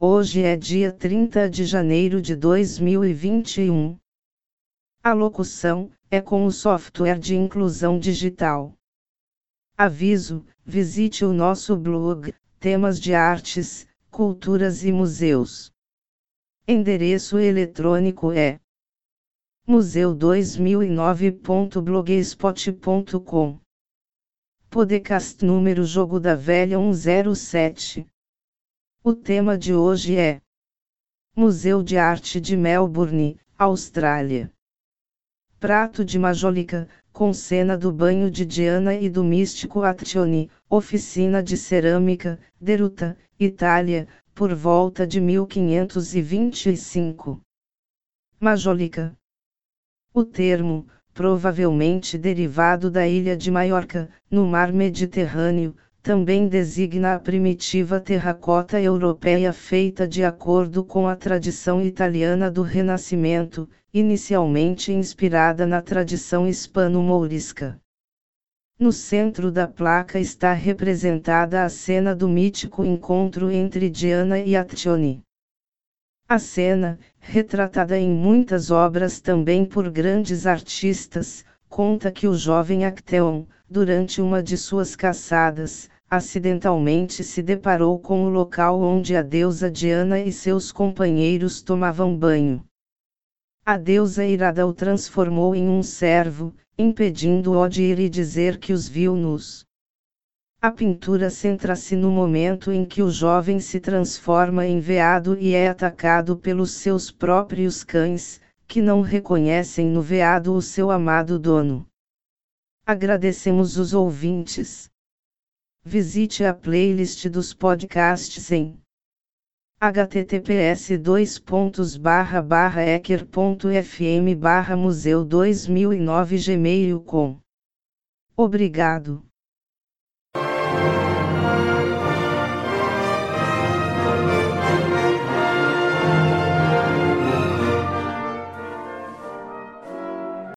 Hoje é dia 30 de janeiro de 2021. A locução é com o software de inclusão digital. Aviso: visite o nosso blog, temas de artes, culturas e museus. Endereço eletrônico é museu2009.blogspot.com. Podcast número Jogo da Velha 107. O tema de hoje é Museu de Arte de Melbourne, Austrália. Prato de majolica, com cena do banho de Diana e do místico Actione, oficina de cerâmica, Deruta, Itália, por volta de 1525. Majolica. O termo, provavelmente derivado da ilha de Maiorca, no mar Mediterrâneo, também designa a primitiva terracota europeia feita de acordo com a tradição italiana do Renascimento, inicialmente inspirada na tradição hispano-mourisca. No centro da placa está representada a cena do mítico encontro entre Diana e Actione. A cena, retratada em muitas obras também por grandes artistas, conta que o jovem Acteon, durante uma de suas caçadas, acidentalmente se deparou com o local onde a deusa Diana e seus companheiros tomavam banho. A deusa irada o transformou em um servo, impedindo-o de ir e dizer que os viu nus. A pintura centra-se no momento em que o jovem se transforma em veado e é atacado pelos seus próprios cães, que não reconhecem no veado o seu amado dono. Agradecemos os ouvintes. Visite a playlist dos podcasts em https ecker.fm museu 2009 gmail.com Obrigado.